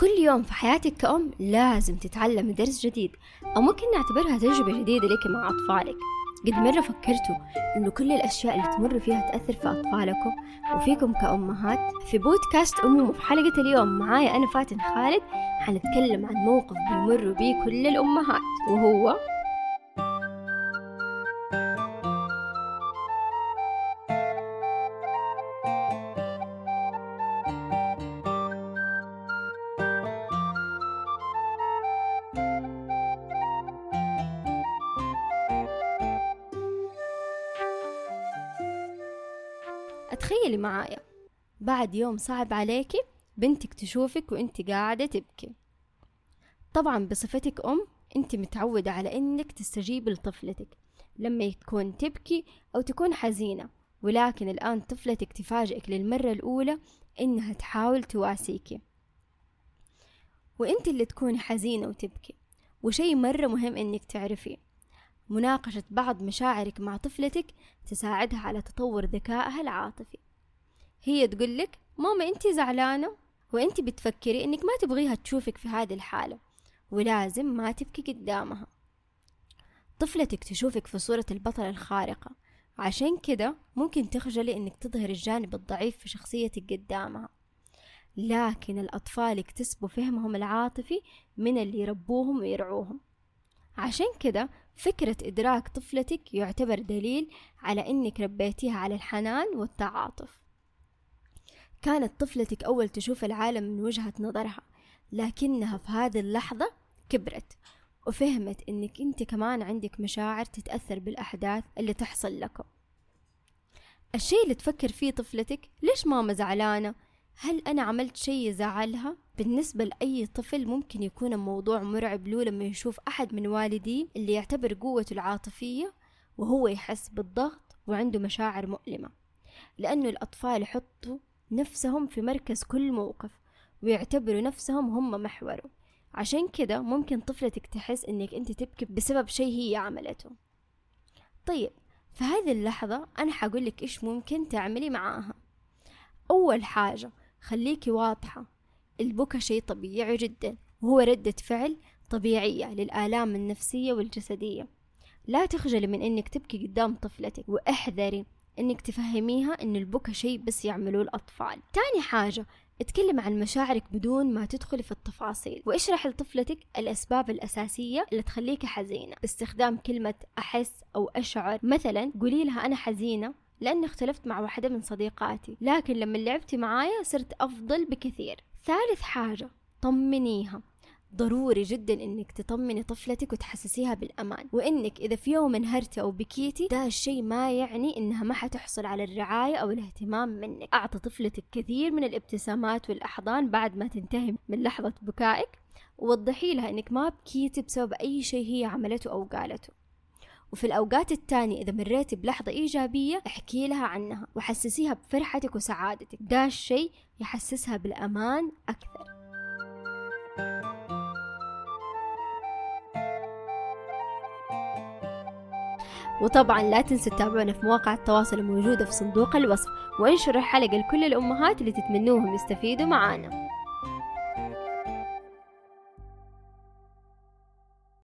كل يوم في حياتك كأم لازم تتعلم درس جديد أو ممكن نعتبرها تجربة جديدة لك مع أطفالك. قد مرة فكرتوا إنه كل الأشياء اللي تمر فيها تأثر في أطفالكم؟ وفيكم كأمهات؟ في بودكاست أمومة في حلقة اليوم معايا أنا فاتن خالد حنتكلم عن موقف بيمر بيه كل الأمهات وهو تخيلي معايا. بعد يوم صعب عليكي بنتك تشوفك وانت قاعدة تبكي. طبعا بصفتك أم انت متعودة على إنك تستجيب لطفلتك. لما تكون تبكي أو تكون حزينة ولكن الآن طفلتك تفاجئك للمرة الأولى إنها تحاول تواسيكي. وإنت اللي تكوني حزينة وتبكي. وشي مرة مهم إنك تعرفيه. مناقشة بعض مشاعرك مع طفلتك تساعدها على تطور ذكائها العاطفي. هي تقولك ماما أنت زعلانة؟ وأنت بتفكري إنك ما تبغيها تشوفك في هذه الحالة ولازم ما تبكي قدامها. طفلتك تشوفك في صورة البطلة الخارقة عشان كده ممكن تخجلي إنك تظهر الجانب الضعيف في شخصيتك قدامها. لكن الأطفال يكتسبوا فهمهم العاطفي من اللي يربوهم ويرعوهم. عشان كده فكرة إدراك طفلتك يعتبر دليل على إنك ربيتيها على الحنان والتعاطف. كانت طفلتك أول تشوف العالم من وجهة نظرها لكنها في هذه اللحظة كبرت وفهمت إنك أنت كمان عندك مشاعر تتأثر بالأحداث اللي تحصل لكم. الشيء اللي تفكر فيه طفلتك ليش ماما زعلانة؟ هل أنا عملت شيء يزعلها؟ بالنسبة لأي طفل ممكن يكون الموضوع مرعب له لما يشوف أحد من والديه اللي يعتبر قوته العاطفية وهو يحس بالضغط وعنده مشاعر مؤلمة. لأنه الأطفال يحطوا نفسهم في مركز كل موقف ويعتبروا نفسهم هم محوره عشان كده ممكن طفلتك تحس إنك أنت تبكي بسبب شيء هي عملته. طيب في هذه اللحظة أنا حقولك إيش ممكن تعملي معاها؟ أول حاجة خليكي واضحة البكا شيء طبيعي جدا وهو ردة فعل طبيعية للآلام النفسية والجسدية. لا تخجلي من إنك تبكي قدام طفلتك وأحذري إنك تفهميها إن البكا شيء بس يعملوه الأطفال. تاني حاجة اتكلم عن مشاعرك بدون ما تدخلي في التفاصيل واشرح لطفلتك الأسباب الأساسية اللي تخليك حزينة. باستخدام كلمة أحس أو أشعر مثلا قولي لها أنا حزينة. لأني اختلفت مع واحدة من صديقاتي لكن لما لعبتي معايا صرت أفضل بكثير. ثالث حاجة طمنيها. ضروري جدا إنك تطمني طفلتك وتحسسيها بالأمان وإنك إذا في يوم انهرتي أو بكيتي ده الشيء ما يعني إنها ما حتحصل على الرعاية أو الاهتمام منك. أعطي طفلتك كثير من الابتسامات والأحضان بعد ما تنتهي من لحظة بكائك. ووضحي لها إنك ما بكيتي بسبب أي شيء هي عملته أو قالته. وفي الأوقات التانية إذا مريتي بلحظة إيجابية أحكي لها عنها وحسسيها بفرحتك وسعادتك. ده الشيء يحسسها بالأمان أكثر. وطبعا لا تنسوا تتابعونا في مواقع التواصل الموجودة في صندوق الوصف وانشروا الحلقة لكل الأمهات اللي تتمنوهم يستفيدوا معانا.